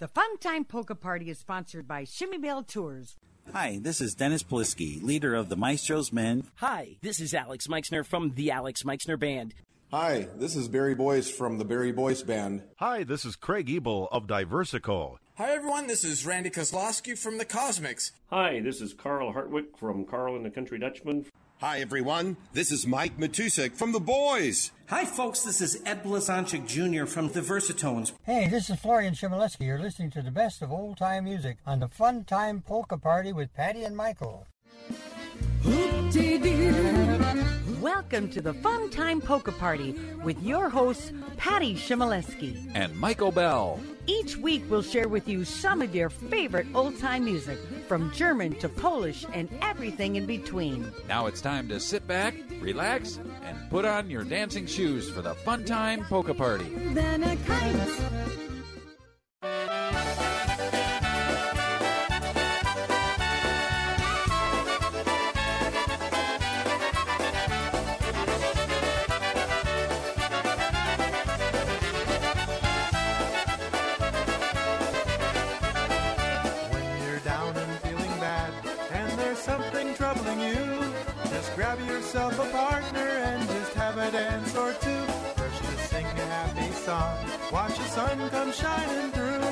The Fun Time Polka Party is sponsored by Chmiebell Tours. Hi, this is Dennis Polisky, leader of the Maestro's Men. Hi, this is Alex Meixner from the Alex Meixner Band. Hi, this is Barry Boyce from the Barry Boyce Band. Hi, this is Craig Ebel of Diversico. Hi, everyone. This is Randy Kozlowski from the Cosmics. Hi, this is Karl Hartwich from Carl and the Country Dutchman. Hi, everyone. This is Mike Matusek from The Boys. Hi, folks. This is Ed Blazonczyk Jr. from the Versatones. Hey, this is Florian Chmielewski. You're listening to the best of old time music on the Fun Time Polka Party with Patty and Michael. Welcome to the Fun Time Polka Party with your hosts, Patty Chmielewski and Michael Bell. Each week, we'll share with you some of your favorite old time music, from German to Polish and everything in between. Now it's time to sit back, relax, and put on your dancing shoes for the Fun Time Polka Party. Song. Watch the sun come shining through.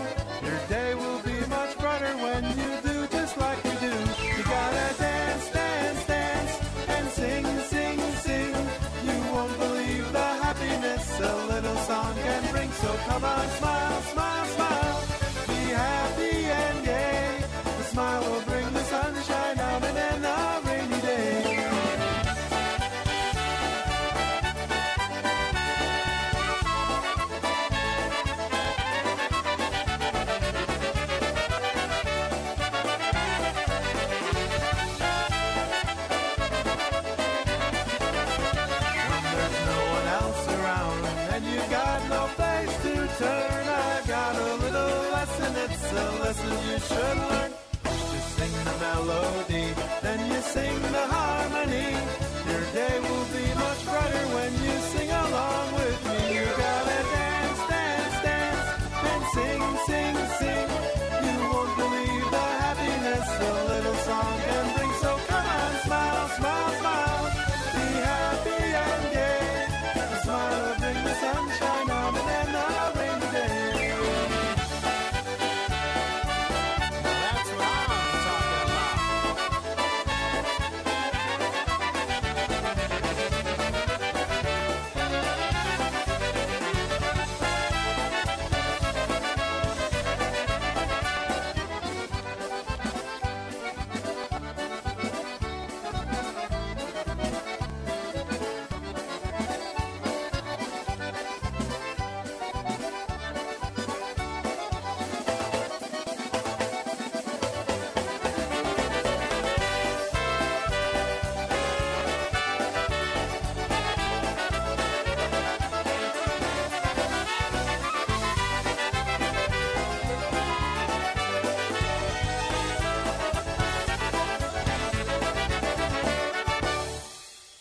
Your day will be much brighter when you do just like we do. You gotta dance, dance, dance, and sing, sing, sing. You won't believe the happiness a little song can bring. So come on, smile, smile. Should learn.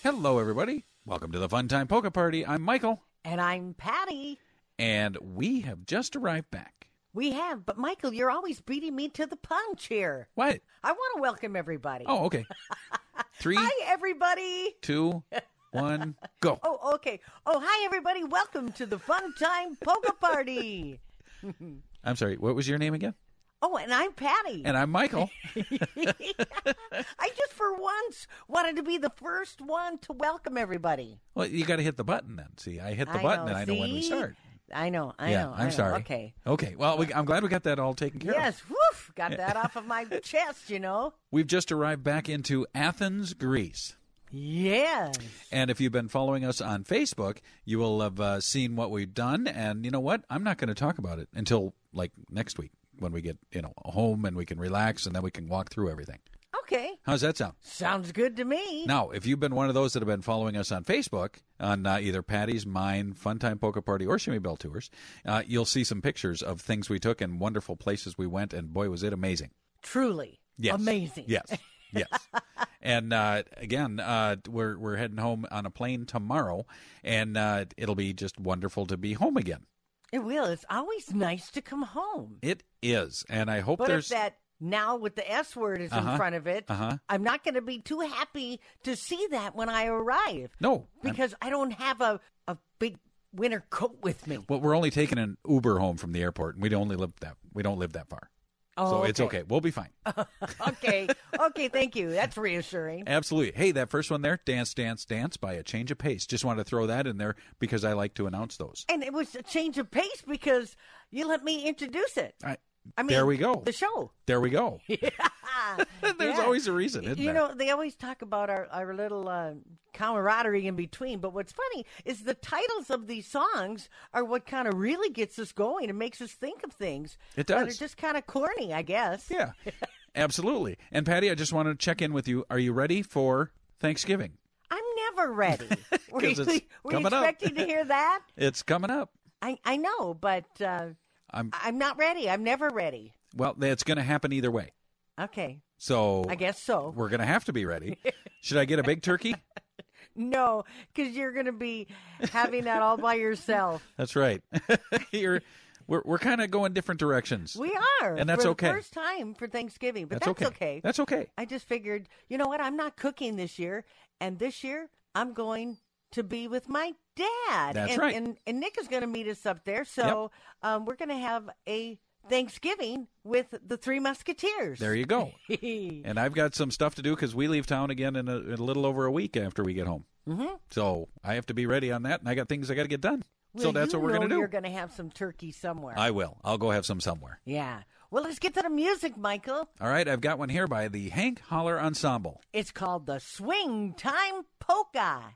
Hello, everybody. Welcome to the Fun Time Polka Party. I'm Michael. And I'm Patty. And we have just arrived back. We have, but Michael, you're always beating me to the punch here. What? I want to welcome everybody. Oh, okay. Three. Hi, everybody. Two, one, go. Oh, okay. Oh, hi, everybody. Welcome to the Fun Time Polka Party. I'm sorry. What was your name again? Oh, and I'm Patty. And I'm Michael. I just for once wanted to be the first one to welcome everybody. Well, you got to hit the button then. See, I hit the I button know, and I know when we start. I know. I yeah, know. I I'm know. sorry. Okay. Okay. Well, we, I'm glad we got that all taken care of. Yes. Woof. Got that off of my chest, you know. We've just arrived back into Athens, Greece. Yes. And if you've been following us on Facebook, you will have uh, seen what we've done. And you know what? I'm not going to talk about it until like next week when we get you know home and we can relax and then we can walk through everything. Okay. How's that sound? Sounds good to me. Now, if you've been one of those that have been following us on Facebook, on uh, either Patty's, mine, Funtime Polka Party, or Chmiebell Tours, uh, you'll see some pictures of things we took and wonderful places we went, and boy, was it amazing. Truly. Yes. Amazing. Yes. Yes. and uh, again, uh, we're we're heading home on a plane tomorrow, and uh, it'll be just wonderful to be home again. It will. It's always nice to come home. It is, and I hope But there's. if that now with the S word is Uh-huh. in front of it, Uh-huh. I'm not going to be too happy to see that when I arrive. No, I'm- because I don't have a, a big winter coat with me. well, we're only taking an Uber home from the airport, and we only live that we don't live that far, Oh, so it's okay. okay. We'll be fine. okay. Okay. Thank you. That's reassuring. Absolutely. Hey, that first one there, Dance, Dance, Dance by A Change of Pace. Just wanted to throw that in there because I like to announce those. And it was a change of pace because you let me introduce it. I, I mean, there we go. The show. There we go. There's always a reason, isn't you there? know, they always talk about our, our little uh, camaraderie in between. But what's funny is the titles of these songs are what kind of really gets us going and makes us think of things. It That does. are just kind of corny, I guess. Yeah, absolutely. And Patty, I just wanted to check in with you. Are you ready for Thanksgiving? I'm never ready. were you, were you expecting to hear that? It's coming up. I, I know, but uh, I'm I'm not ready. I'm never ready. well. It's going to happen either way. Okay. So I guess so. we're going to have to be ready. Should I get a big turkey? No, because you're going to be having that all by yourself. That's right. You're, we're we're kind of going different directions. We are, And that's okay. The first time for Thanksgiving, but That's that's, okay. That's okay. I just figured, you know what? I'm not cooking this year, and this year I'm going to be with my dad. That's and, right. And, and Nick is going to meet us up there, so um, we're going to have a Thanksgiving with the Three Musketeers. There you go. and I've got some stuff to do because we leave town again in a, in a little over a week after we get home. Mhm. So I have to be ready on that, and I got things I got to get done. so that's what we're going to do. You're going to have some turkey somewhere. I will. I'll go have some somewhere. yeah. Well, let's get to the music, Michael. All right, I've got one here by the Hank Holler Ensemble. It's called the Swing Time Polka.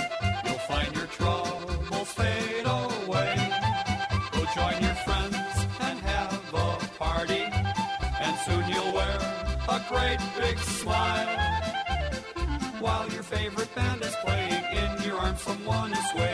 great big smile. While your favorite band is playing, in your arms someone is swaying.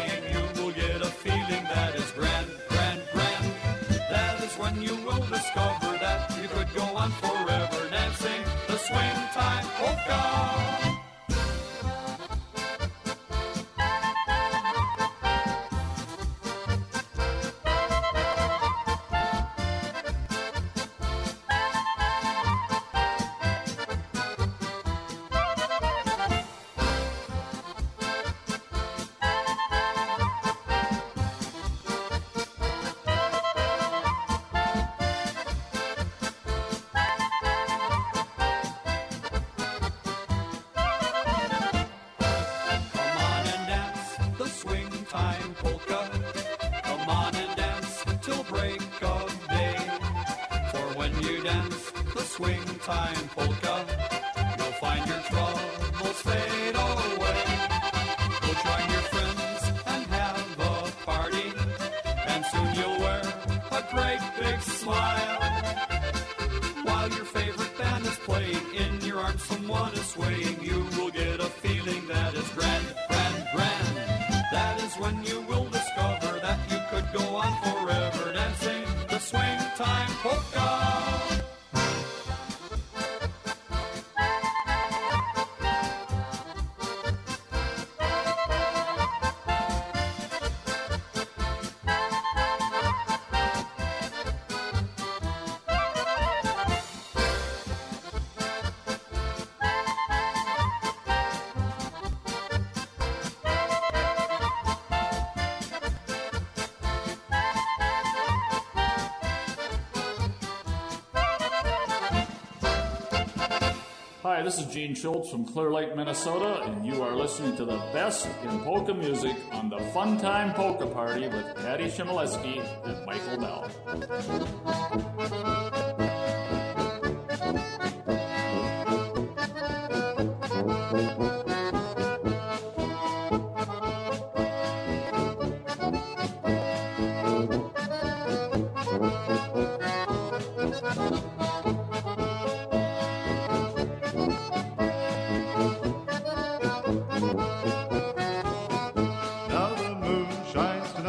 Hi, this is Gene Schultz from Clear Lake, Minnesota, and you are listening to the best in polka music on the Fun Time Polka Party with Patty Chmielewski and Michael Bell.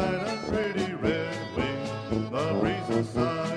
and a pretty red wing. The breeze was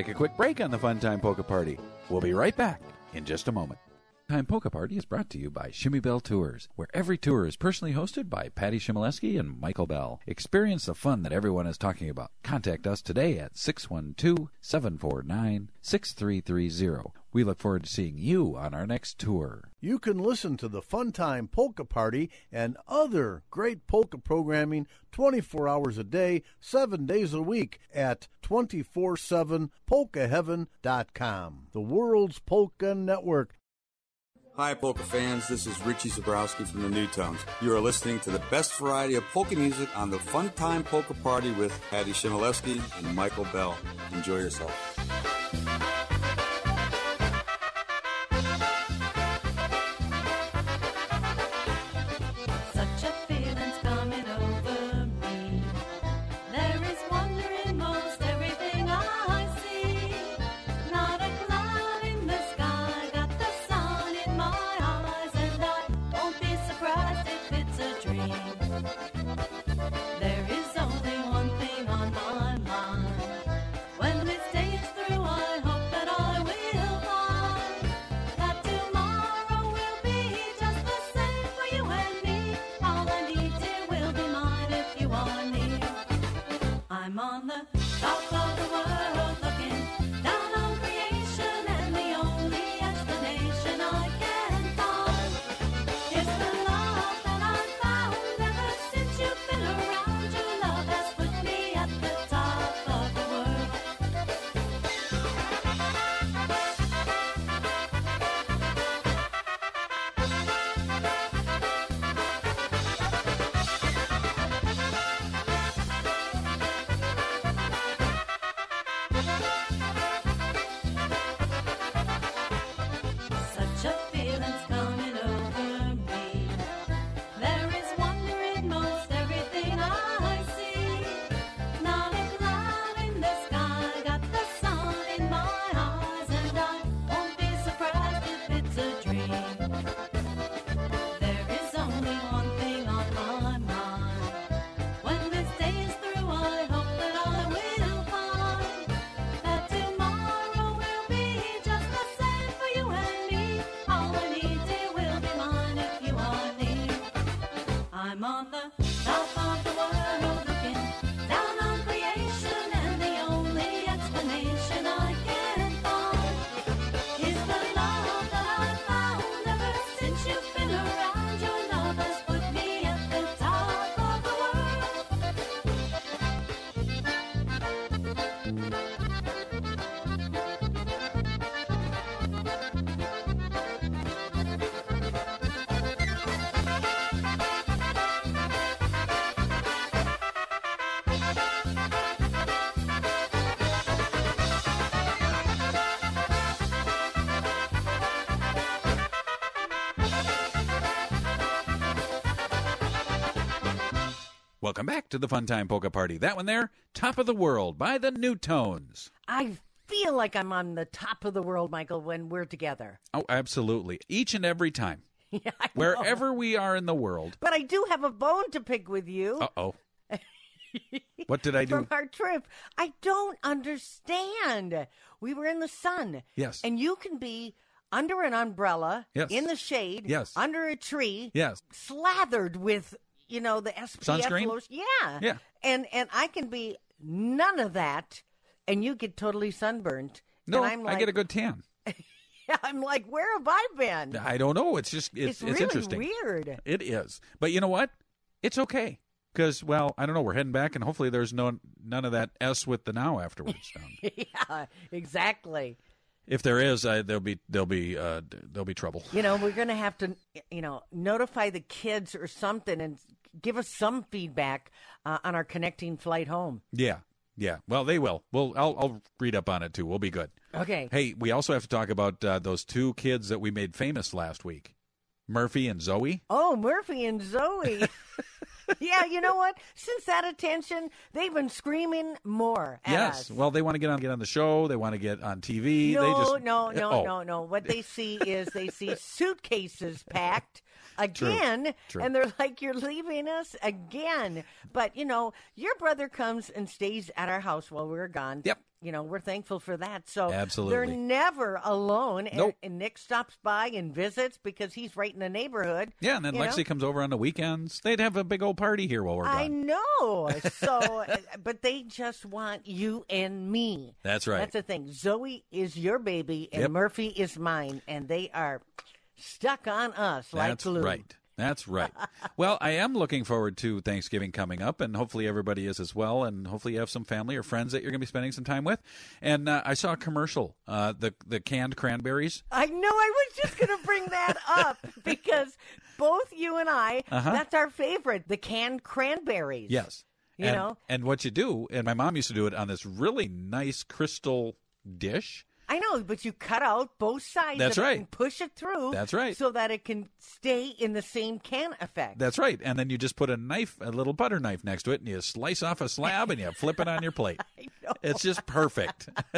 take a quick break on the Fun Time Polka Party. We'll be right back in just a moment. Time Polka Party is brought to you by Chmiebell Tours, where every tour is personally hosted by Patty Chmielewski and Michael Bell. Experience the fun that everyone is talking about. Contact us today at 612-749-6330. We look forward to seeing you on our next tour. You can listen to the Funtime Polka Party and other great polka programming 24 hours a day, 7 days a week at 247polkaheaven.com. The World's Polka Network Hi, polka fans. This is Richie Zabrowski from the Newtones. You are listening to the best variety of polka music on the Fun Time Polka Party with Patty Chmielewski and Michael Bell. Enjoy yourself. I'm on the Welcome back to the Funtime Polka Party. That one there, Top of the World by the New Tones. I feel like I'm on the top of the world, Michael, when we're together. Oh, absolutely. Each and every time. yeah, I Wherever we are in the world. But I do have a bone to pick with you. Uh oh. what did I do? From our trip. I don't understand. We were in the sun. Yes. And you can be under an umbrella. Yes. In the shade. Yes. Under a tree. Yes. Slathered with you know, the SPF Sunscreen? lotion. Yeah. Yeah. And and I can be none of that and you get totally sunburned. No, and I'm like, I get a good tan. I'm like, where have I been? I don't know. It's just It's it's, really interesting. weird. It is. But you know what? It's okay. Because well, I don't know. We're heading back, and hopefully there's no none of that s with the now afterwards. yeah, exactly. if there is, uh, there'll be there'll be uh, there'll be trouble. You know, we're going to have to, you know, notify the kids or something and give us some feedback uh, on our connecting flight home. Yeah, yeah. Well, they will. Well, I'll I'll read up on it too. We'll be good. Okay. Hey, we also have to talk about uh, those two kids that we made famous last week, Murphy and Zoe. Oh, Murphy and Zoe. yeah, you know what? Since that attention, they've been screaming more at yes. us. Well, they want to get on get on the show. They want to get on TV. No, they just no, no, oh. no, no. What they see is they see suitcases packed again, True. and they're like, "You're leaving us again." But you know, your brother comes and stays at our house while we're gone. Yep. You know, we're thankful for that. So Absolutely. they're never alone. And, Nope. and Nick stops by and visits because he's right in the neighborhood. Yeah, and then Lexi know? comes over on the weekends. They'd have a big old party here while we're gone. I know. So, uh, but they just want you and me. That's right. That's the thing. Zoe is your baby, and Yep. Murphy is mine, and they are stuck on us like That's glue. right. That's right. well, I am looking forward to Thanksgiving coming up, and hopefully everybody is as well. And hopefully you have some family or friends that you're going to be spending some time with. And uh, I saw a commercial, uh, the the canned cranberries. I know. I was just going to bring that up because both you and I, Uh-huh. that's our favorite, the canned cranberries. Yes. You and, know? and what you do, and my mom used to do it on this really nice crystal dish. I know, but you cut out both sides That's right. and push it through. That's right. So that it can stay in the same can effect. That's right. And then you just put a knife, a little butter knife next to it, and you slice off a slab and you flip it on your plate. It's just perfect.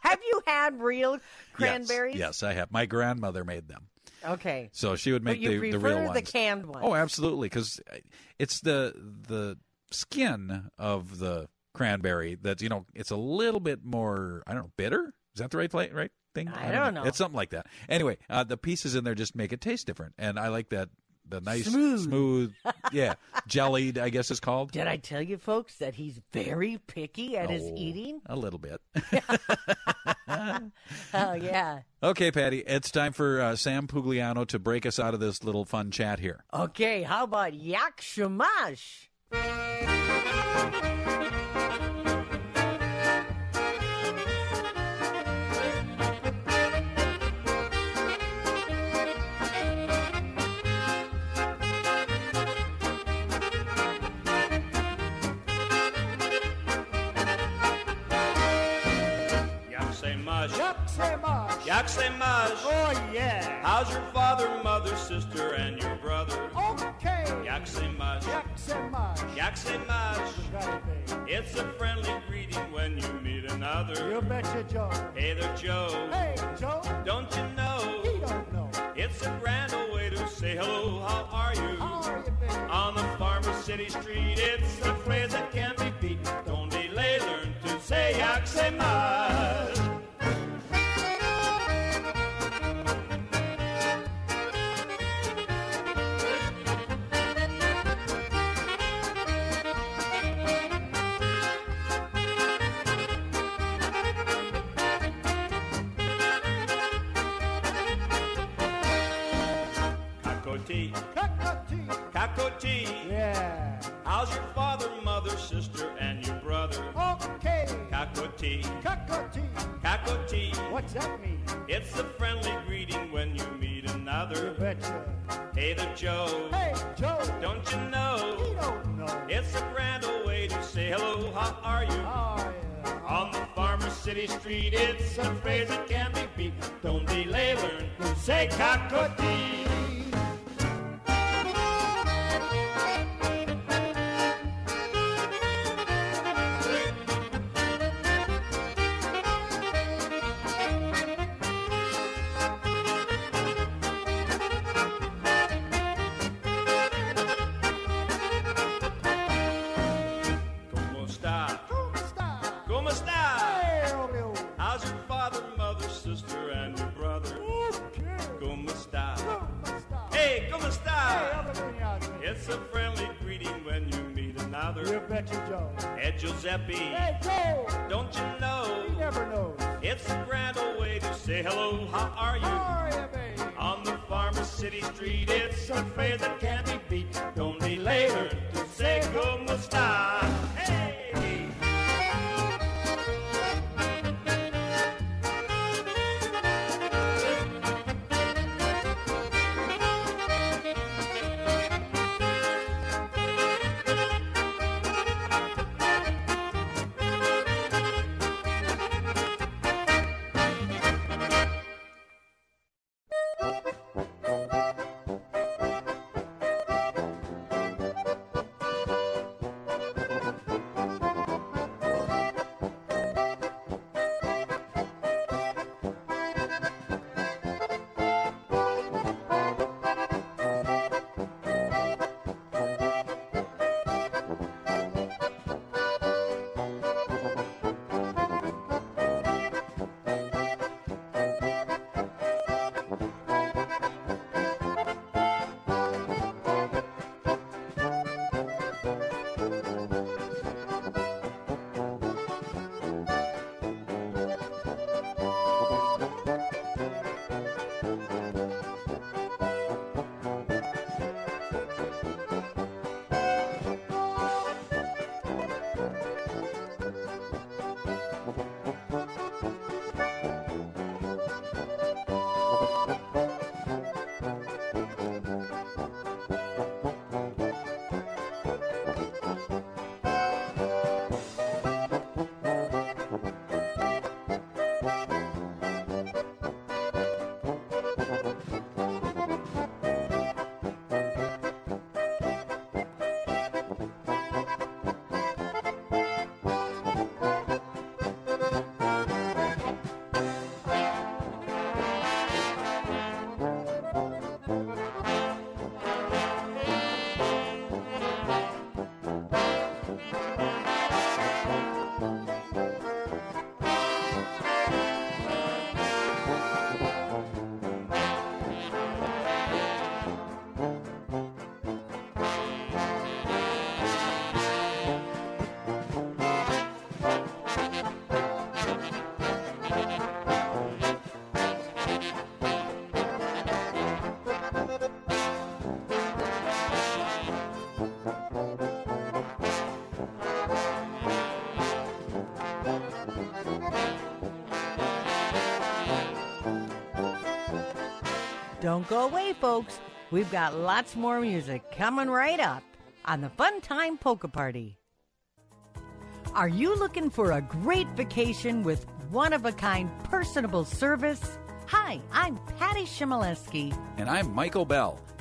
Have you had real cranberries? Yes, yes, I have. My grandmother made them. Okay. So she would make the, the real the canned ones. Oh, absolutely, because it's the the skin of the cranberry that you know it's a little bit more. I don't know, bitter. Is that the right play, right thing? I don't know. It's something like that. Anyway, uh, the pieces in there just make it taste different, and I like that. The nice, Smooth. smooth, yeah, jellied. I guess it's called. Did I tell you, folks, that he's very picky at his Oh, eating? A little bit. Oh, yeah. okay, Patty, it's time for uh, Sam Pugliano to break us out of this little fun chat here. Okay, how about yak shamash? Mush. Yak say mush. Oh, yeah. How's your father, mother, sister, and your brother? Okay. Yak say mush. Yak say mush. Yak say mush. Got it, babe. It's a friendly greeting when you meet another. You betcha, Joe. Hey there, Joe. Hey, Joe. Don't you know? He don't know. It's a grand old way to say hello. How are you? How are you, baby? On the farmer city street, it's a phrase that can't be beat. Don't delay, learn to say yak Yeah. How's your father, mother, sister, and your brother? Okay. Kakoti, Kakati. Kakoti. What's that mean? It's a friendly greeting when you meet another. You betcha. Hey there, Joe. Hey, Joe. Don't you He know? don't know. It's a grand old way to say hello. How are you? How are you? On the farmer city street, it's a phrase that can't be beat. Don't delay, learn to say Kakoti. Giuseppe. Hey, Joe! Don't you know? He never knows. It's a grand old way to say hello. How are you? How are you, baby? On the farmer's city street, it's a phrase that can't be beat. Don't be later to say como Don't go away, folks. We've got lots more music coming right up on the Fun Time Polka Party. Are you looking for a great vacation with one of a kind personable service? Hi, I'm Patty Chmielewski. And I'm Michael Bell.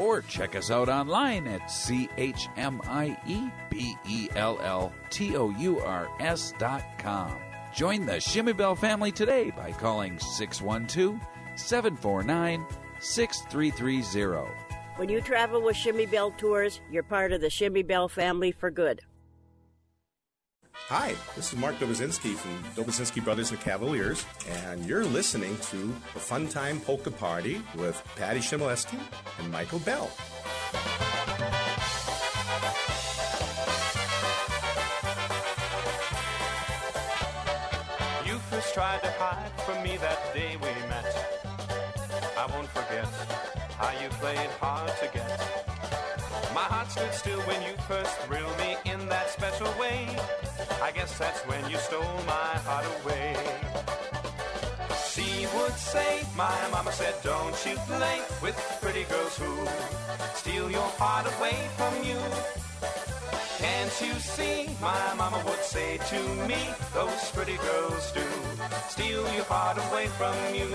Or check us out online at C-H-M-I-E-B-E-L-L-T-O-U-R-S dot com. Join the Chmiebell family today by calling 612-749-6330. When you travel with Chmiebell Tours, you're part of the Chmiebell family for good. Hi, this is Mark Dobozinski from Dobozinski Brothers and Cavaliers, and you're listening to the Fun Time Polka Party with Patty Chmielewski and Michael Bell. You first tried to hide from me that day we met. I won't forget how you played hard to get. My heart stood still when you first thrilled me in that special way. I guess that's when you stole my heart away. She would say, my mama said, don't you play with pretty girls who steal your heart away from you. Can't you see? My mama would say to me, those pretty girls do steal your heart away from you.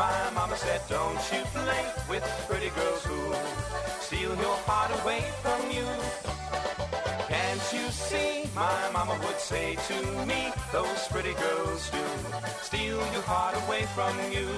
My mama said, don't you play with pretty girls who steal your heart away from you. Can't you see? My mama would say to me, those pretty girls do steal your heart away from you.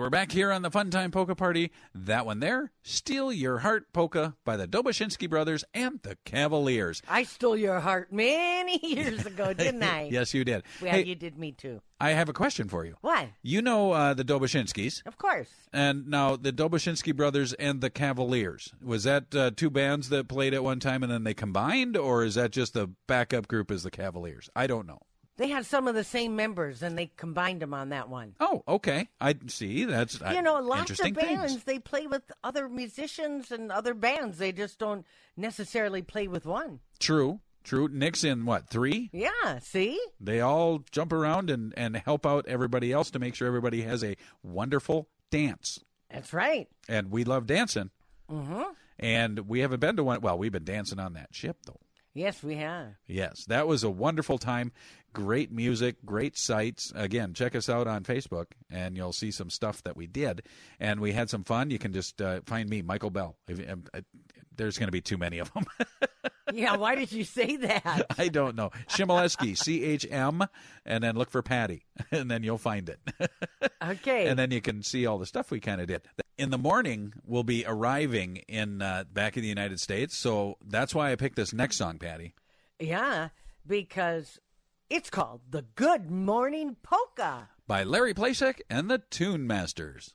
We're back here on the Fun Time Polka Party. That one there, Steal Your Heart Polka by the Doboshinsky Brothers and the Cavaliers. I stole your heart many years ago, didn't I? yes, you did. Well, hey, you did me too. I have a question for you. Why? You know uh, the Doboshinskys. Of course. And now the Doboshinsky Brothers and the Cavaliers. Was that uh, two bands that played at one time and then they combined, or is that just the backup group as the Cavaliers? I don't know. They had some of the same members, and they combined them on that one. Oh, okay. I see. That's uh, you know, lots of bands things. they play with other musicians and other bands. They just don't necessarily play with one. True. True. Nick's in what three? Yeah. See. They all jump around and and help out everybody else to make sure everybody has a wonderful dance. That's right. And we love dancing. Mm-hmm. And we haven't been to one. Well, we've been dancing on that ship though. Yes, we have. Yes, that was a wonderful time. Great music, great sights. Again, check us out on Facebook, and you'll see some stuff that we did. And we had some fun. You can just uh, find me, Michael Bell. If, um, uh, there's going to be too many of them. yeah. Why did you say that? I don't know. Chmielewski, C H M, and then look for Patty, and then you'll find it. Okay. and then you can see all the stuff we kind of did. In the morning, we'll be arriving in uh, back in the United States, so that's why I picked this next song, Patty. Yeah, because it's called the Good Morning Polka. by Larry Plasek and the Tune Masters.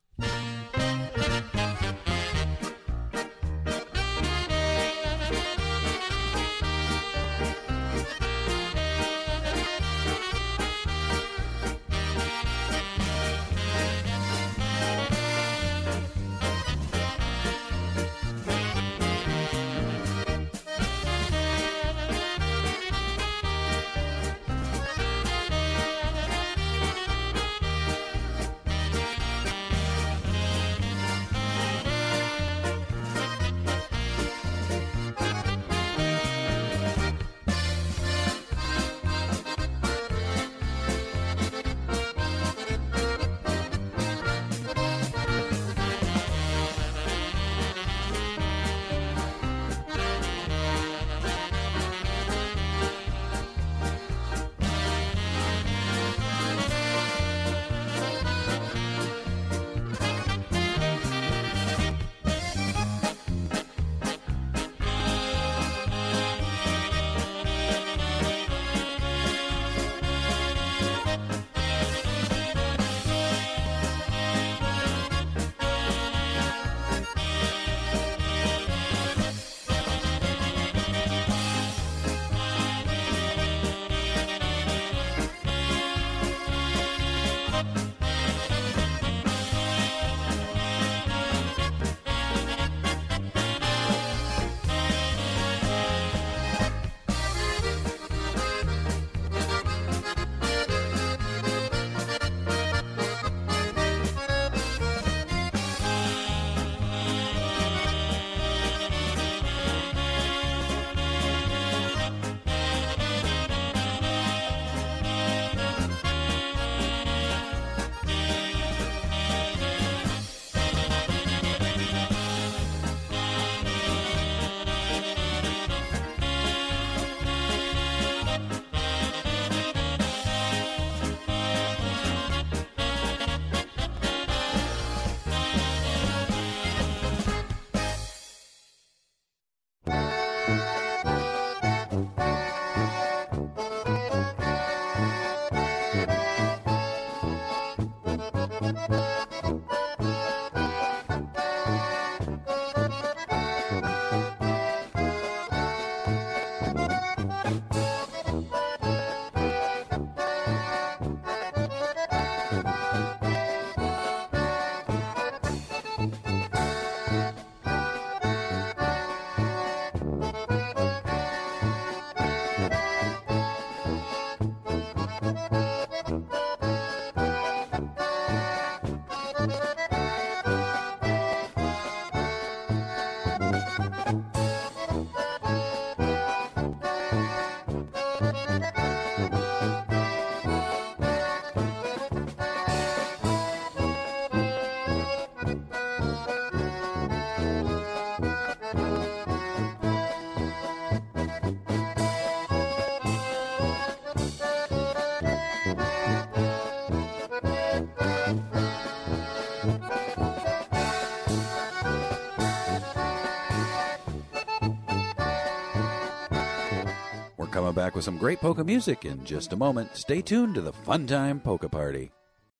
Coming back with some great polka music in just a moment. Stay tuned to the Fun Time Polka Party.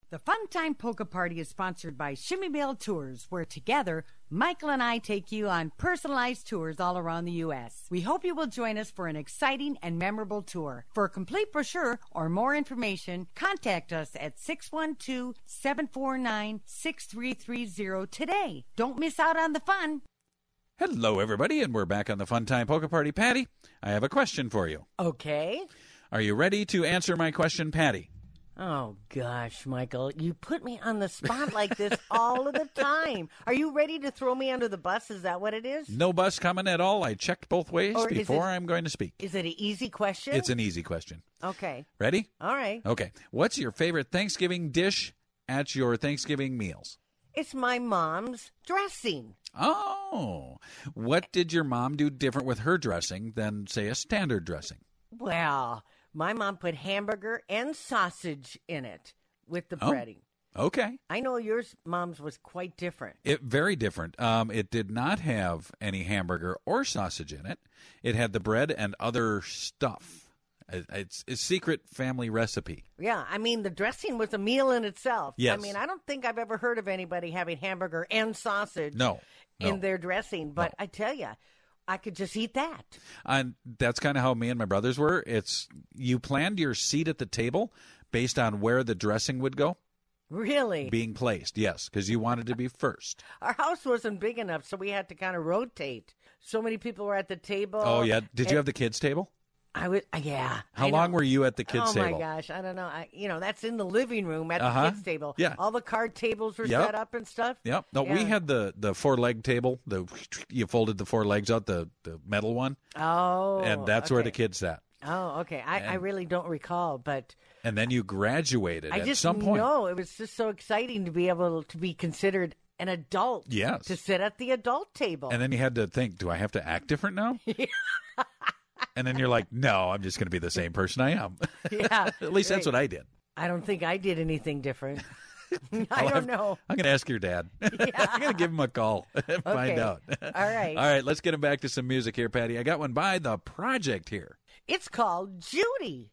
The Fun Time Polka Party is sponsored by Chmiebell Tours, where together, Michael and I take you on personalized tours all around the U.S. We hope you will join us for an exciting and memorable tour. For a complete brochure or more information, contact us at 612 749 6330 today. Don't miss out on the fun. Hello, everybody, and we're back on the Fun Time Polka Party. Patty, I have a question for you. Okay. Are you ready to answer my question, Patty? Oh gosh, Michael, you put me on the spot like this all of the time. Are you ready to throw me under the bus? Is that what it is? No bus coming at all. I checked both ways Or is before it- I'm going to speak. Is it an easy question? It's an easy question. Okay. Ready? All right. Okay. What's your favorite Thanksgiving dish at your Thanksgiving meals? It's my mom's dressing. Oh, what did your mom do different with her dressing than, say, a standard dressing? Well, my mom put hamburger and sausage in it with the Oh. breading. Okay. I know yours, mom's, was quite different. It very different. Um, it did not have any hamburger or sausage in it. It had the bread and other stuff. It- It's a secret family recipe. Yeah, I mean, the dressing was a meal in itself. Yes. I mean, I don't think I've ever heard of anybody having hamburger and sausage No, no. in their dressing, but I tell you, I could just eat that. And that's kind of how me and my brothers were. It's you planned your seat at the table based on where the dressing would go Really? being placed. Yes, because you wanted to be first. Our house wasn't big enough, so we had to kind of rotate. So many people were at the table. Oh yeah. Did you have the kids table? I would. uh, Yeah. How long were you at the kids oh table? Oh my gosh, I don't know. I, you know, that's in the living room at Uh-huh. the kids table. Yeah. All the card tables were Yep. set up and stuff. Yep. No, we had the the four leg table. The you folded the four legs out, the the metal one, Oh. and that's where the kids sat. Oh, okay. I, I really don't recall, but And then you graduated I at just some point. know it was just so exciting to be able to be considered an adult. Yes. To sit at the adult table. And then you had to think, do I have to act different now? and then you're like, no, I'm just going to be the same person I am. yeah. At least that's what I did. I don't think I did anything different. I don't have- know. I'm going to ask your dad. I'm going to give him a call and find out. All right. All right, let's get him back to some music here, Patty. I got one by The Project here. It's called Judy.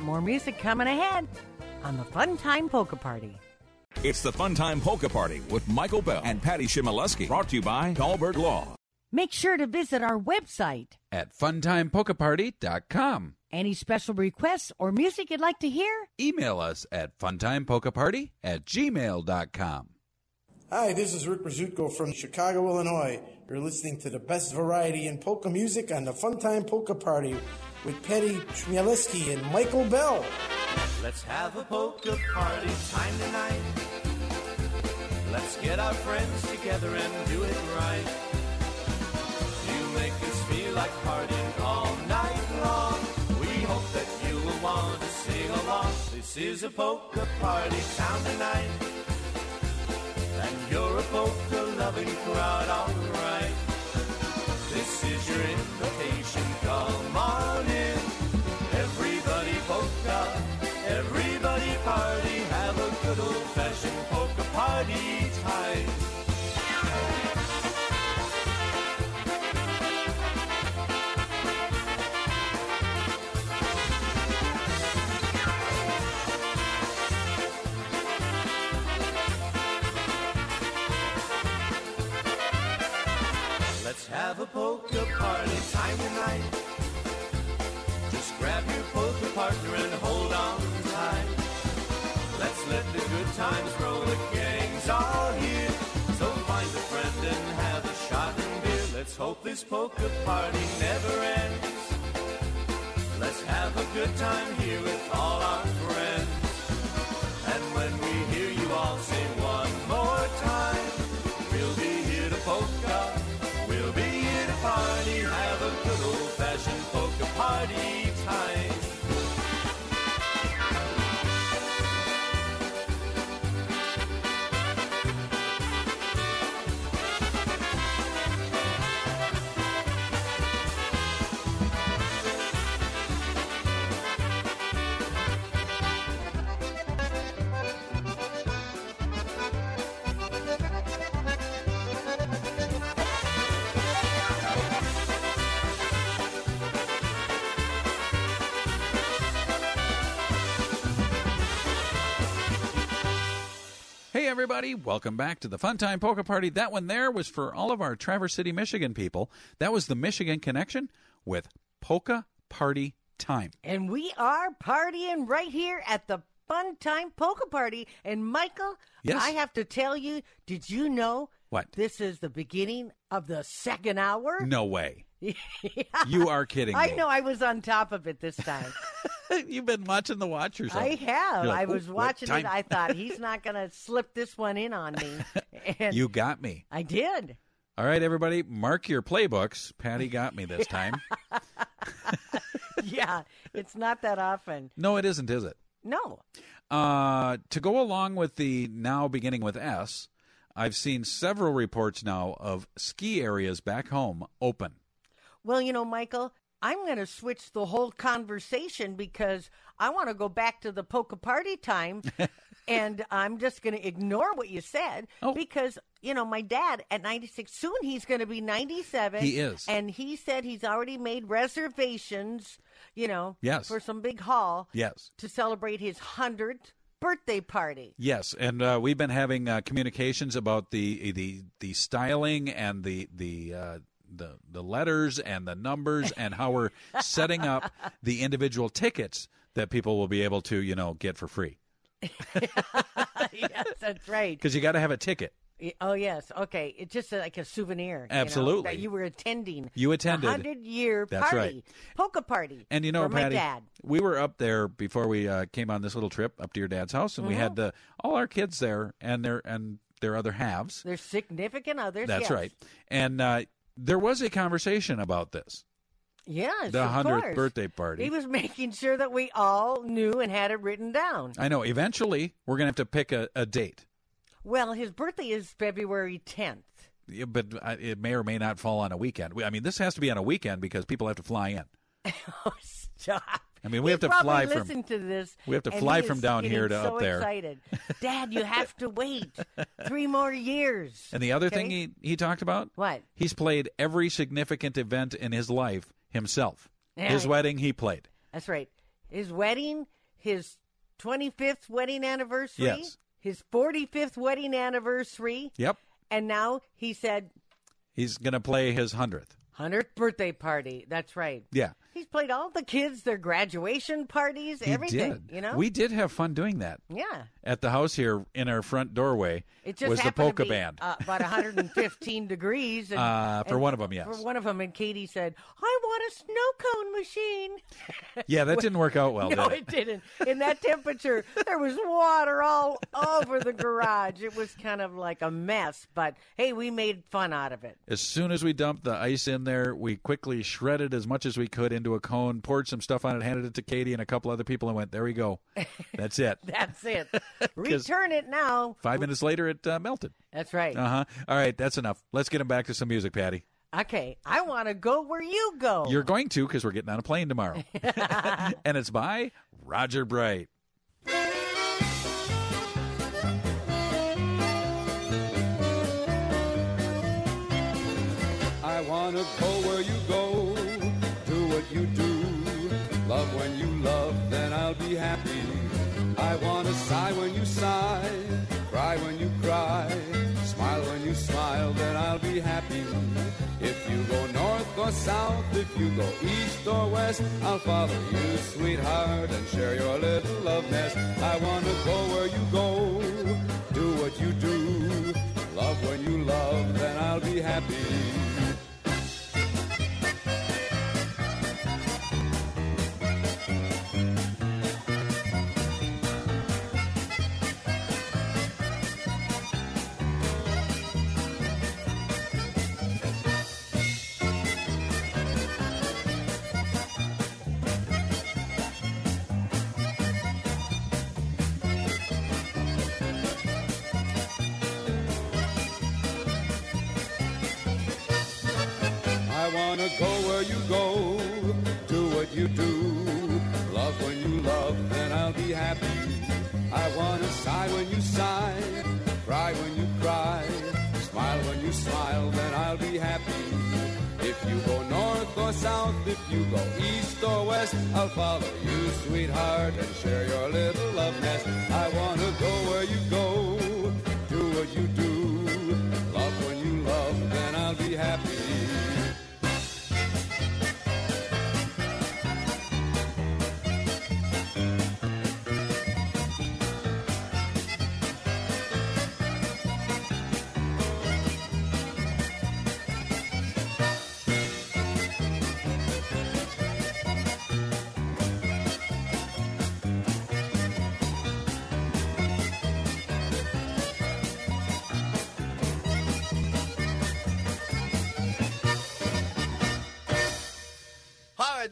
Got more music coming ahead on the Fun Time Polka Party. It's the Fun Time Polka Party with Michael Bell and Patty Chmielewski. Brought to you by Dahlberg Law. Make sure to visit our website. At funtimepolkaparty.com. Any special requests or music you'd like to hear? Email us at funtimepolkaparty at gmail.com. Hi, this is Rick Rizutko from Chicago, Illinois. You're listening to the best variety in polka music on the Funtime Polka Party with Patty Chmielewski and Michael Bell. Let's have a polka party time tonight. Let's get our friends together and do it right. You make us feel like partying all night long. We hope that you will want to sing along. This is a polka party town tonight. And you're a polka loving crowd, alright. This is your invitation, come time tonight. Just grab your polka partner and hold on tight. Let's let the good times roll. The gang's all here. So find a friend and have a shot and beer. Let's hope this polka party never ends. Let's have a good time here with all our friends. Party everybody, welcome back to the Fun Time Polka Party. That one there was for all of our Traverse City, Michigan people. That was the Michigan Connection with Polka Party Time. And we are partying right here at the Fun Time Polka Party. And Michael, Yes? I have to tell you, did you know What? this is the beginning of the second hour? No way. Yeah. You are kidding I me. know I was on top of it this time. You've been watching the Watchers. I have. Like, I "Oh, was watching time?" it. I thought he's not going to slip this one in on me. And You got me. I did. All right, everybody, mark your playbooks. Patty got me this time. yeah, it's not that often. no, it isn't, is it? No. Uh, to go along with the now beginning with S, I've seen several reports now of ski areas back home open. Well, you know, Michael, I'm going to switch the whole conversation because I want to go back to the polka party time. and I'm just going to ignore what you said Oh. because, you know, my dad at 96, soon he's going to be 97. He is. And he said he's already made reservations, you know, Yes. for some big hall Yes. to celebrate his 100th birthday party. Yes, and uh, we've been having uh, communications about the the the styling and the the uh, the the letters and the numbers and how we're setting up the individual tickets that people will be able to you know get for free yes, that's right. because you got to have a ticket. Oh yes, okay. It's just like a souvenir. you know, Absolutely. that you were attending. You attended. hundred year party, That's right. polka party. And you know, Patty, dad. we were up there before we uh, came on this little trip up to your dad's house, and we Mm-hmm. had uh, all our kids there and their and their other halves. There's significant others. That's yes. right. And uh, there was a conversation about this. Yes, The 100th birthday party. He was making sure that we all knew and had it written down. I know. Eventually, we're going to have to pick a, a date, Well, his birthday is February 10th. Yeah, but it may or may not fall on a weekend. I mean, this has to be on a weekend because people have to fly in. Oh, stop. I mean, we have to fly from- to this. we have to fly from down here to so up there. Excited, Dad. You have to wait three more years. And the other Okay? thing he, he talked about? What? He's played every significant event in his life himself. Yeah, his he- wedding, he played. That's right. his wedding, his 25th wedding anniversary, Yes. his 45th wedding anniversary, Yep. and now he said He's going to play his 100th. 100th birthday party. That's right. Yeah. He's played all the kids, their graduation parties, He everything. did. You know? We did have fun doing that. Yeah. At the house here in our front doorway It just was the polka be, band. Uh, about 115 degrees. And, Uh, for and one them. yes. For one of them, and Katie said, "I want a snow cone machine." yeah, that didn't work out well, no, did it didn't. In that temperature, there was water all over the garage. It was kind of like a mess, but hey, we made fun out of it. As soon as we dumped the ice in there, we quickly shredded as much as we could into a cone, poured some stuff on it, handed it to Katie and a couple other people, and went, "There we go. That's it." That's it. Return it now. Five minutes later, it uh, melted. That's right. Uh huh. All right, that's enough. Let's get him back to some music, Patty. Okay, I want to go where you go. You're going to because we're getting on a plane tomorrow, and it's by Roger Bright. I wanna go where you go, do what you do, love when you love, then I'll be happy. I wanna sigh when you sigh, cry when you cry, smile when you smile, then I'll be happy. If you go north or south, if you go east or west, I'll follow you, sweetheart, and share your little love nest. I wanna go where you go, do what you do, love when you love, then I'll be happy. You go, do what you do, love when you love, then I'll be happy. I wanna sigh when you sigh, cry when you cry, smile when you smile, then I'll be happy. If you go north or south, if you go east or west, I'll follow you, sweetheart, and share your little love nest. I wanna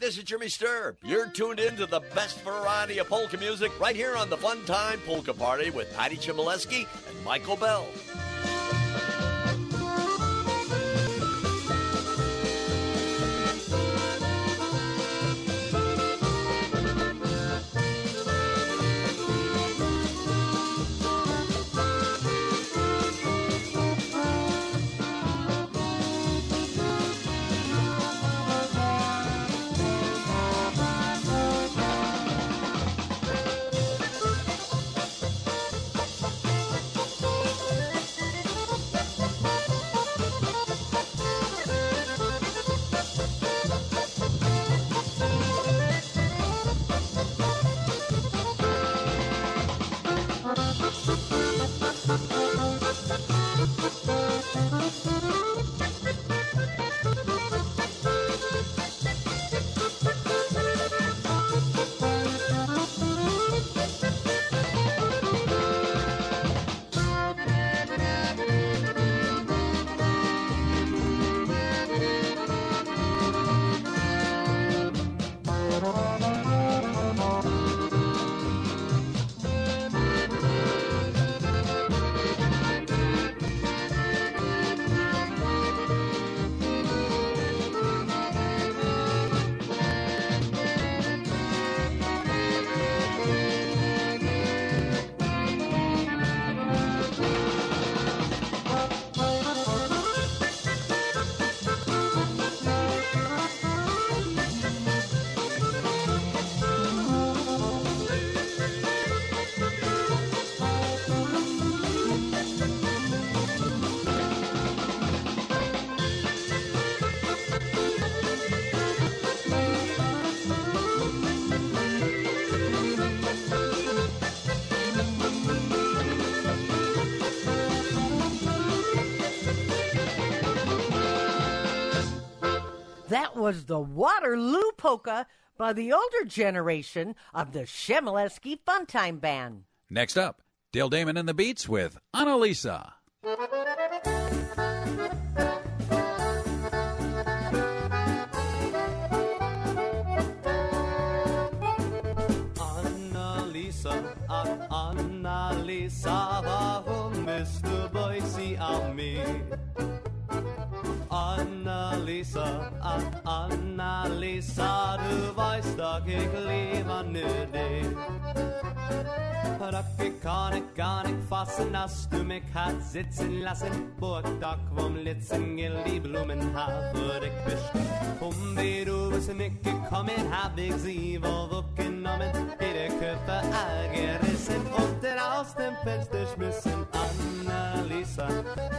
this is Jimmy Sturr. You're tuned in to the best variety of polka music right here on the Fun Time Polka Party with Patty Chmielewski and Michael Bell. Was the Waterloo Polka by the older generation of the Chmielewski Funtime Band. Next up, Dale Damon and the Beats with Annalisa. Annalisa, ach Annalisa, Annalisa, ach Annalisa, du weißt doch, ich liebe nur dich. Doch ich kann ich gar nicht fassen, dass du mich hat sitzen lassen. Burgdach vom Litzen, die Blumen hab dich wischt. Um wie du bist nicht gekommen, hab ich sie wohl weggenommen. Ihre Köpfe gerissen und aus dem Fenster schmissen.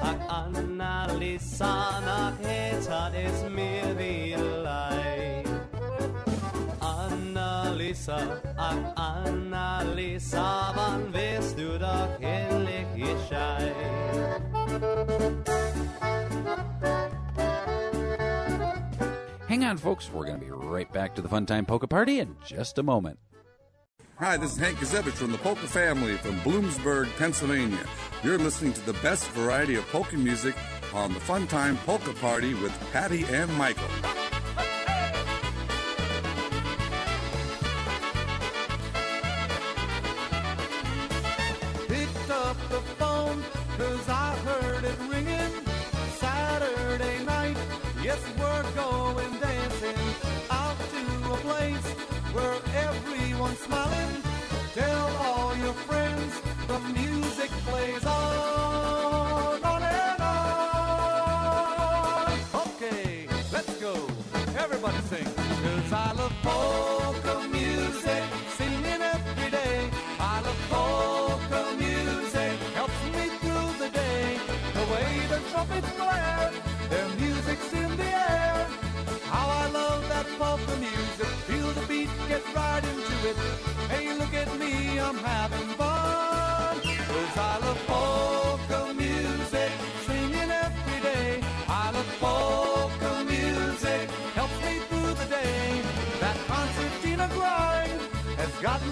Ach nach hat es mir ach wann wirst du doch endlich gescheit? Hang on, folks. We're going to be right back to the Fun Time Polka Party in just a moment. Hi, this is Hank Guzevich from the Polka family from Bloomsburg, Pennsylvania. You're listening to the best variety of polka music on the Fun Time Polka Party with Patty and Michael.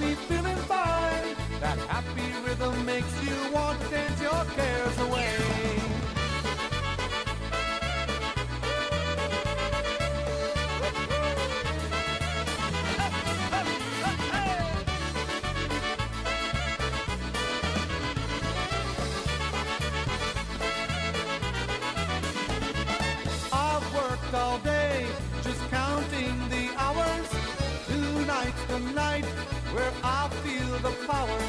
Me feeling fine that happy rhythm makes you want to dance your cares away I've worked all day just counting the hours. Tonight's the night where I feel the power.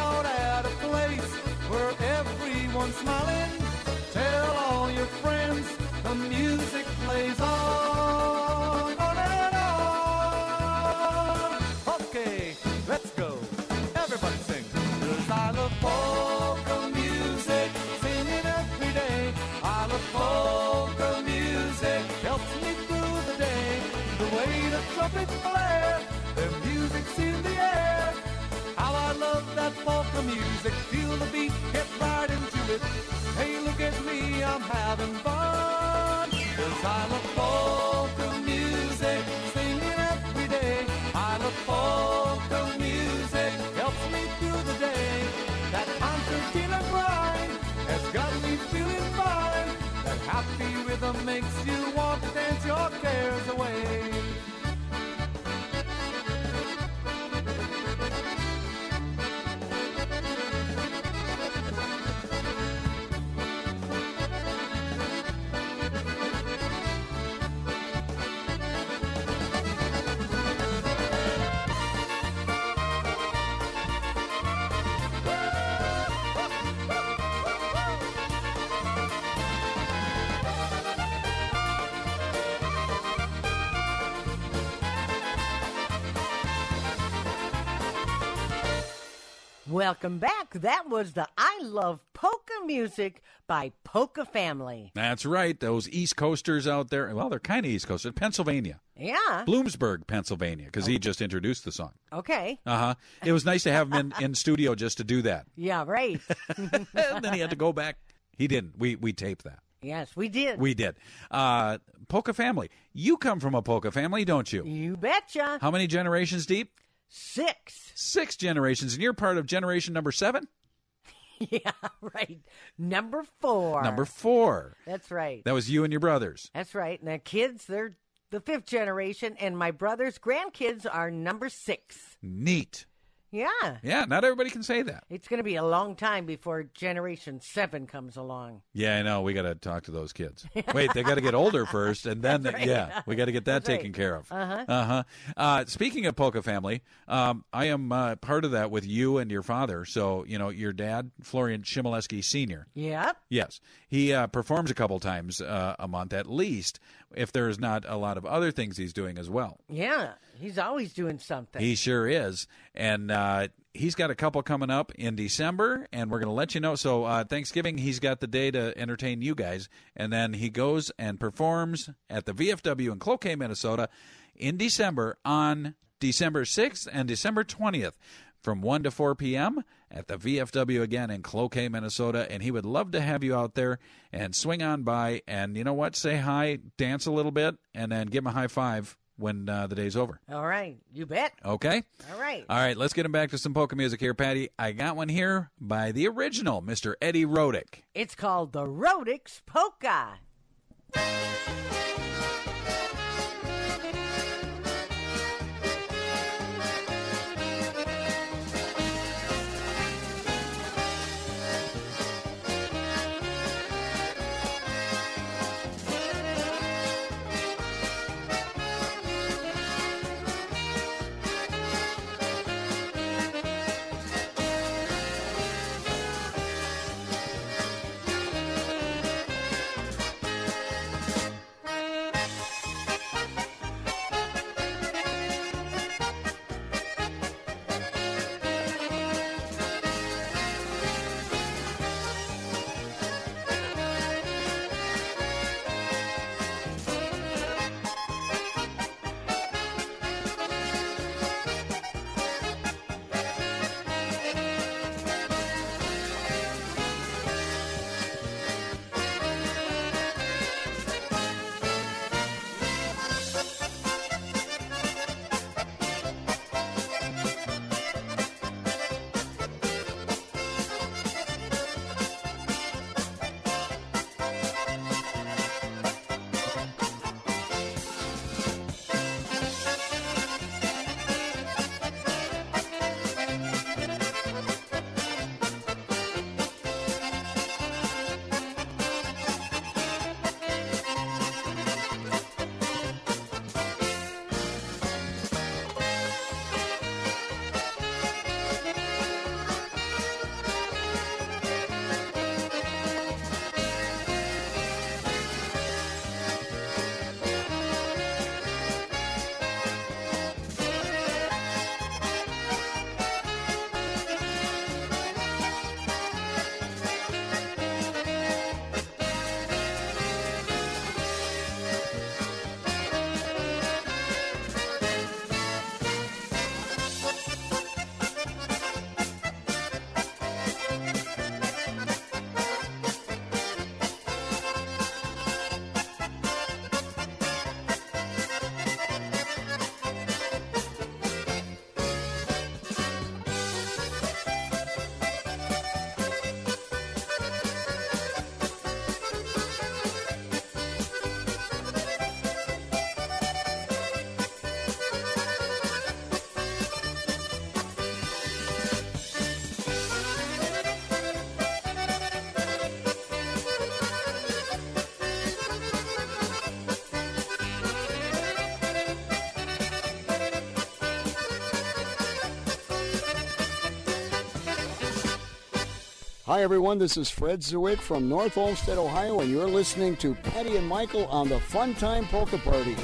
Out at a place where everyone's smiling. Tell all your friends the music plays on. On and on. Okay, let's go. Everybody sing. 'Cause I love polka music. Singing every day. I love polka music. Helps me through the day. The way the trumpets that polka music. Feel the beat, get right into it. Hey, look at me, I'm having fun. 'Cause I love polka music. Singing every day. I love polka music. Helps me through the day. That concertina grind has got me feeling fine. That happy rhythm makes you want to dance your cares away. Welcome back. That was the I Love Polka Music by Polka Family. That's right. Those East Coasters out there. Well, they're kind of East Coasters. Pennsylvania. Yeah. Bloomsburg, Pennsylvania, because he just introduced the song. Okay. Uh huh. It was nice to have him in, in studio just to do that. Yeah, right. and then he had to go back. He didn't. We we taped that. Yes, we did. We did. Uh, polka family. You come from a polka family, don't you? You betcha. How many generations deep? Six. Six generations, and you're part of generation number seven. yeah, right. Number four. Number four. That's right. That was you and your brothers. That's right. And the kids, they're the fifth generation, and my brother's grandkids are number six. Neat. Yeah. Yeah, not everybody can say that. It's going to be a long time before Generation 7 comes along. Yeah, I know. We got to talk to those kids. Wait, they got to get older first, and then, right. yeah, we got to get that That's right. taken care of. Uh-huh. Uh-huh. Uh, speaking of Polka family, um, I am uh, part of that with you and your father. So, you know, your dad, Florian Chmielewski Sr., Yep. Yes, he uh, performs a couple times uh, a month at least, if there's not a lot of other things he's doing as well. Yeah. He's always doing something. He sure is, and uh, he's got a couple coming up in December, and we're going to let you know. So uh, Thanksgiving, he's got the day to entertain you guys, and then he goes and performs at the VFW in Cloquet, Minnesota, in December on December sixth and December twentieth. From 1 to 4 p.m. at the VFW again in Cloquet, Minnesota. And he would love to have you out there and swing on by and, you know what, say hi, dance a little bit, and then give him a high five when uh, the day's over. All right. You bet. Okay? All right. All right, let's get him back to some polka music here, Patty. I got one here by the original Mr. Eddie Rodick. It's called the Rodix Polka. Hi, everyone. This is Fred Zwick from North Olmsted, Ohio, and you're listening to Patty and Michael on the Fun Time Polka Party.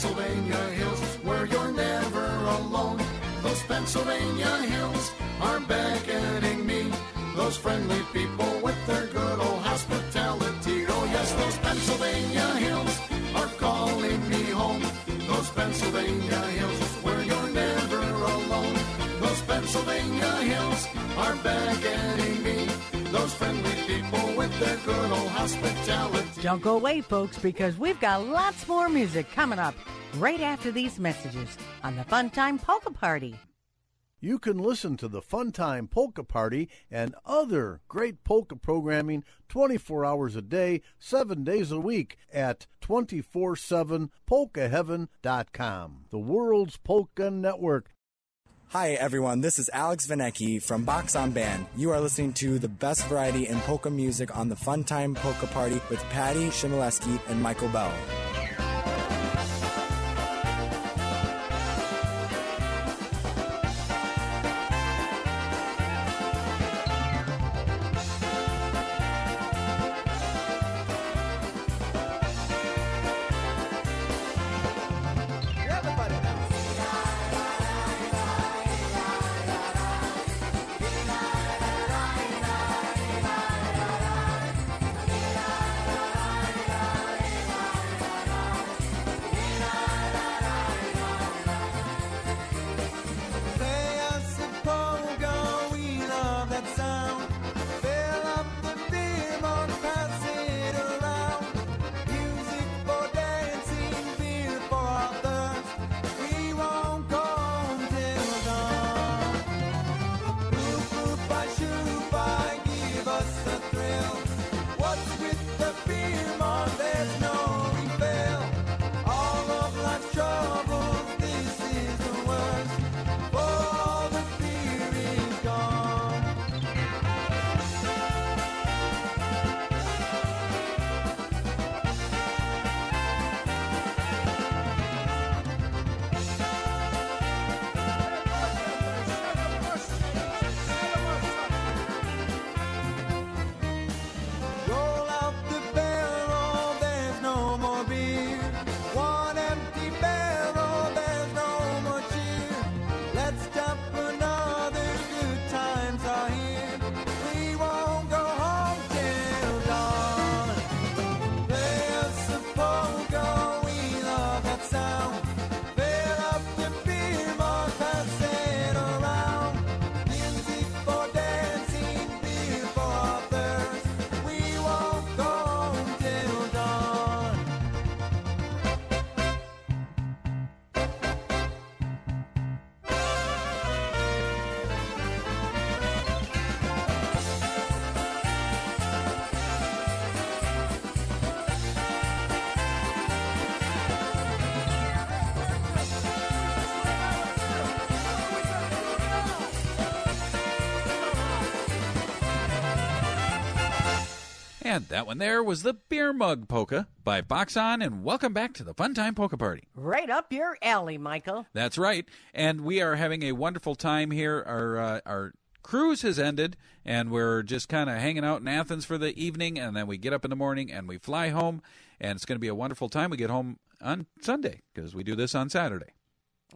Pennsylvania hills where you're never alone. Those Pennsylvania hills are beckoning me. Those friendly people with their good old hospitality. Oh, yes, those Pennsylvania hills are calling me home. Those Pennsylvania hills where you're never alone. Those Pennsylvania hills are beckoning me. Those friendly people with their good old hospitality. Don't go away, folks, because we've got lots more music coming up right after these messages on the Fun Time Polka Party. You can listen to the Funtime Polka Party and other great polka programming 24 hours a day, 7 days a week at 247polkaheaven.com, the world's polka network. Hi everyone, this is Alex Vanecki from Box on Band. You are listening to the best variety in polka music on the Funtime Polka Party with Patty Chmielewski and Michael Bell. And that one there was the Beer Mug Polka by Box On, and welcome back to the Funtime Polka Party. Right up your alley, Michael. That's right. And we are having a wonderful time here. Our uh, our cruise has ended, and we're just kind of hanging out in Athens for the evening, and then we get up in the morning and we fly home, and it's going to be a wonderful time. We get home on Sunday because we do this on Saturday.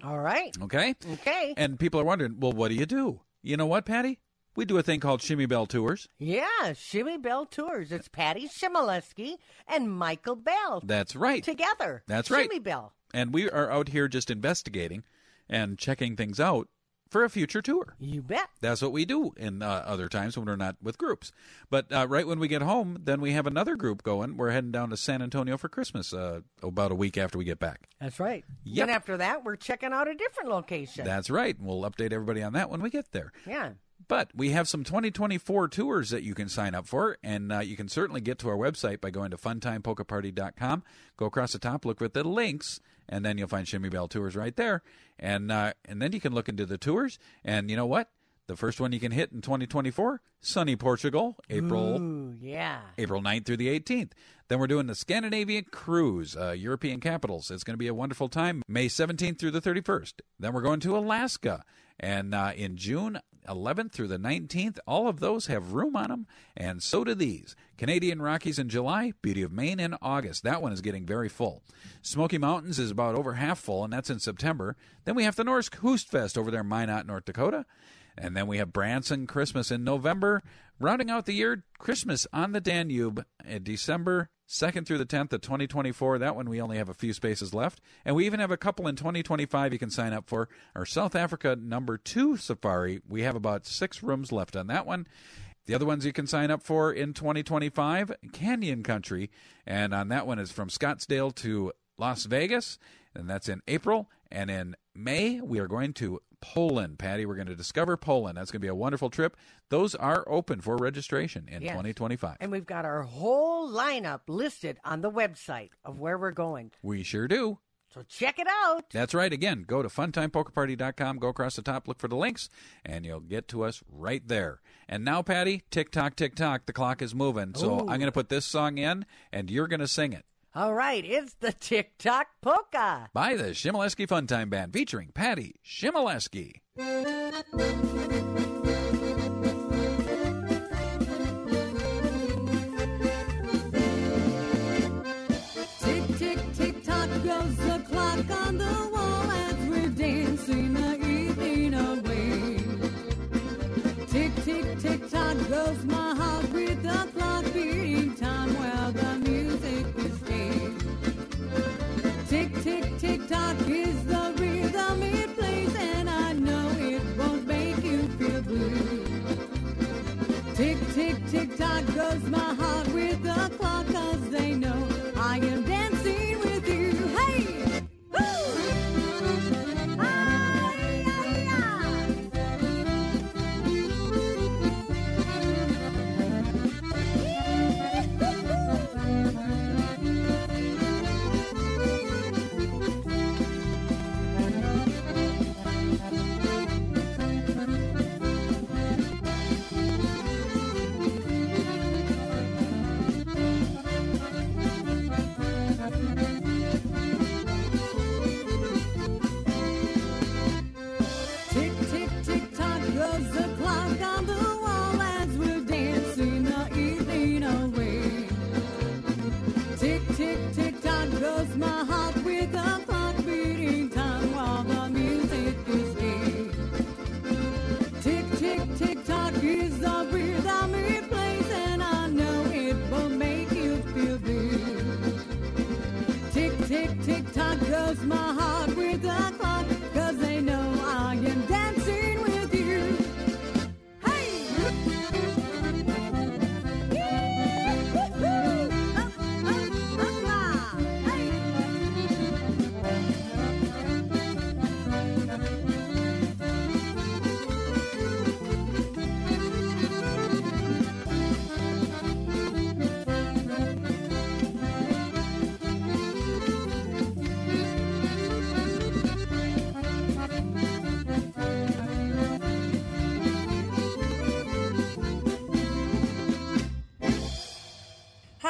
All right. Okay. Okay. And people are wondering, well, what do you do? You know what, Patty? We do a thing called Chmiebell Tours. Yeah, Chmiebell Tours. It's Patty Chmielewski and Michael Bell That's right. together. That's right. Chmiebell. And we are out here just investigating and checking things out for a future tour. You bet. That's what we do in uh, other times when we're not with groups. But uh, right when we get home, then we have another group going. We're heading down to San Antonio for Christmas uh, about a week after we get back. That's right. Yep. And after that, we're checking out a different location. That's right. And We'll update everybody on that when we get there. yeah. But we have some 2024 tours that you can sign up for, and uh, you can certainly get to our website by going to funtimepolkaparty.com. Go across the top, look at the links, and then you'll find Chmiebell Tours right there. And uh, and then you can look into the tours. And you know what? The first one you can hit in 2024, sunny Portugal, April Ooh, yeah. April 9th through the 18th. Then we're doing the Scandinavian cruise, uh, European capitals. It's going to be a wonderful time, May 17th through the 31st. Then we're going to Alaska. And uh, in June 11th through the 19th, all of those have room on them, and so do these. Canadian Rockies in July, Beauty of Maine in August. That one is getting very full. Smoky Mountains is about over half full, and that's in September. Then we have the Norsk Hostfest over there in Minot, North Dakota. And then we have Branson Christmas in November. Rounding out the year, Christmas on the Danube in December 2nd through the 10th of 2024. That one we only have a few spaces left. And we even have a couple in 2025 you can sign up for. Our South Africa number two safari, we have about six rooms left on that one. The other ones you can sign up for in 2025, Canyon Country. And on that one is from Scottsdale to Las Vegas. And that's in April. And in May, we are going to Poland, Patty. We're going to discover Poland. That's going to be a wonderful trip. Those are open for registration in Yes. 2025. And we've got our whole lineup listed on the website of where we're going. We sure do. So check it out. That's right. Again, go to funtimepolkaparty.com, go across the top, look for the links, and you'll get to us right there. And now, Patty, tick tock, tick tock, the clock is moving. So Ooh. I'm going to put this song in, and you're going to sing it. All right, it's the TikTok polka. By the Chmielewski Funtime Band, featuring Patty Chmielewski. Tick, tock is the rhythm it plays, and I know it will make you feel good. Tick, tick, tick tock goes my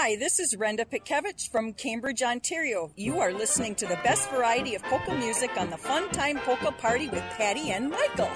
Hi, this is Renda Pitkevich from Cambridge, Ontario. You are listening to the best variety of polka music on the Fun Time Polka Party with Patty and Michael.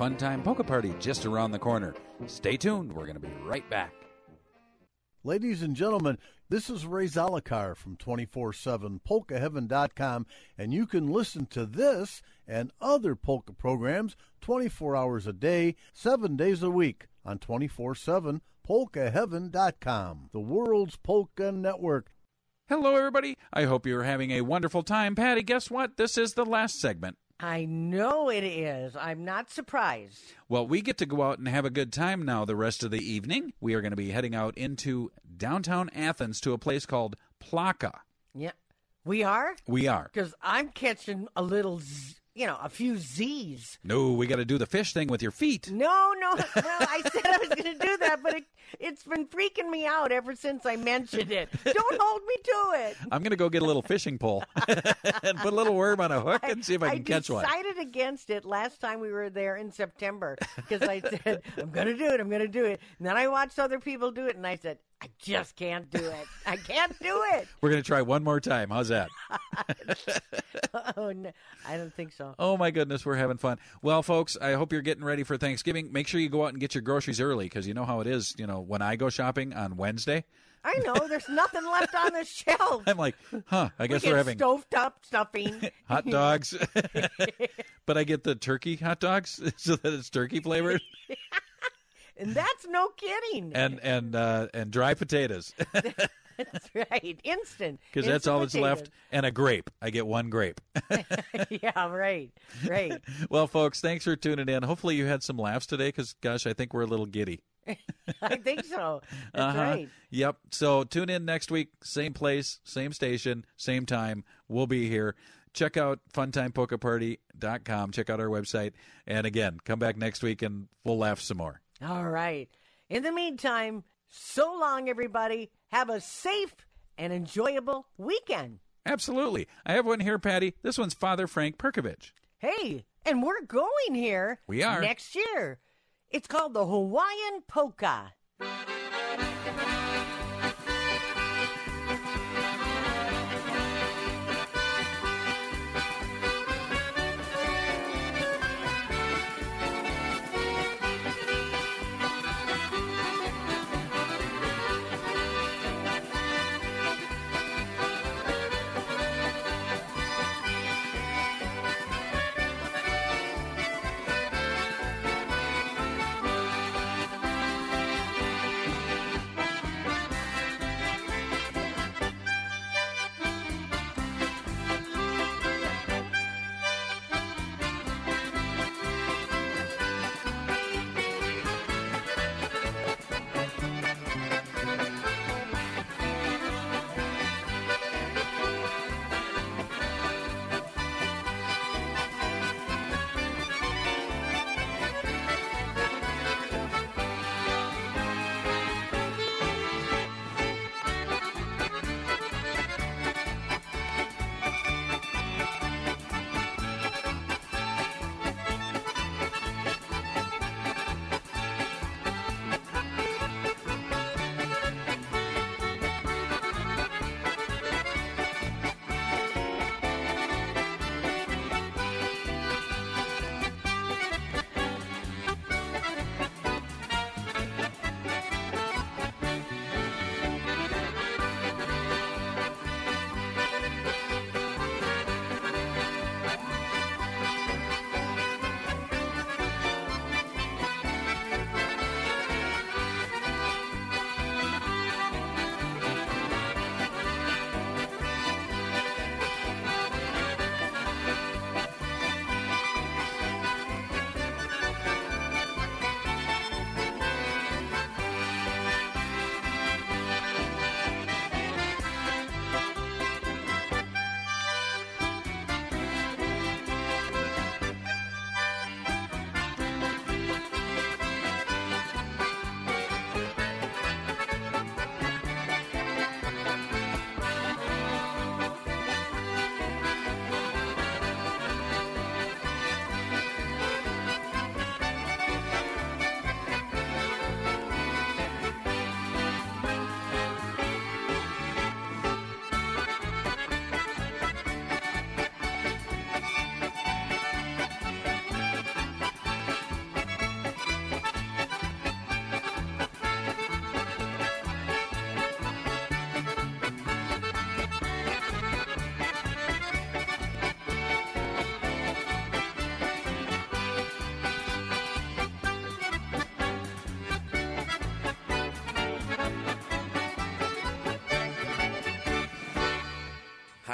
Fun Time Polka Party just around the corner. Stay tuned. We're going to be right back. Ladies and gentlemen, this is Ray Zalakar from 24-7 polkaheaven.com, and you can listen to this and other polka programs 24 hours a day, 7 days a week on 24-7 polkaheaven.com, the world's polka network. Hello, everybody. I hope you're having a wonderful time. Patty, guess what? This is the last segment. I know it is. I'm not surprised. Well, we get to go out and have a good time now the rest of the evening. We are going to be heading out into downtown Athens to a place called Plaka. Yeah. We are? We are. Because I'm catching a little, z- you know, a few Z's. No, we got to do the fish thing with your feet. No, no. Well, I said I was going to do that, but it, it's been freaking me out ever since I mentioned it. Don't hold me to it. I'm going to go get a little fishing pole and put a little worm on a hook and see if I can catch one. I decided against it last time we were there in September because I said, I'm going to do it. I'm going to do it. And then I watched other people do it, and I said, I just can't do it. I can't do it. We're going to try one more time. How's that? oh, no, I don't think so. Oh my goodness, we're having fun. Well, folks, I hope you're getting ready for Thanksgiving. Make sure you go out and get your groceries early because you know how it is. You know, when I go shopping on Wednesday, I know there's nothing left on the shelf. I'm like, huh? I guess we we're get having stovetop stuffing. hot dogs, but I get the turkey hot dogs so that it's turkey flavored, and that's no kidding. and and uh, and dry potatoes That's right. Instant. because that's all that's left, and a grape. I get one grape. yeah, right. Right. well, folks, thanks for tuning in. Hopefully, you had some laughs today because, gosh, I think we're a little giddy. I think so. That's Uh-huh. right. Yep. So tune in next week, same place, same station, same time. We'll be here. Check out funtimepolkaparty.com. Check out our website. And again, come back next week and we'll laugh some more. All right. In the meantime, so long, everybody. Have a safe and enjoyable weekend. Absolutely. I have one here, Patty. This one's Father Frank Perkovich. Hey, and we're going here. We are. Next year. It's called the Hawaiian Polka.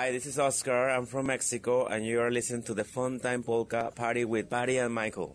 Hi, this is Oscar. I'm from Mexico, and you are listening to the Fun Time Polka Party with Patty and Michael.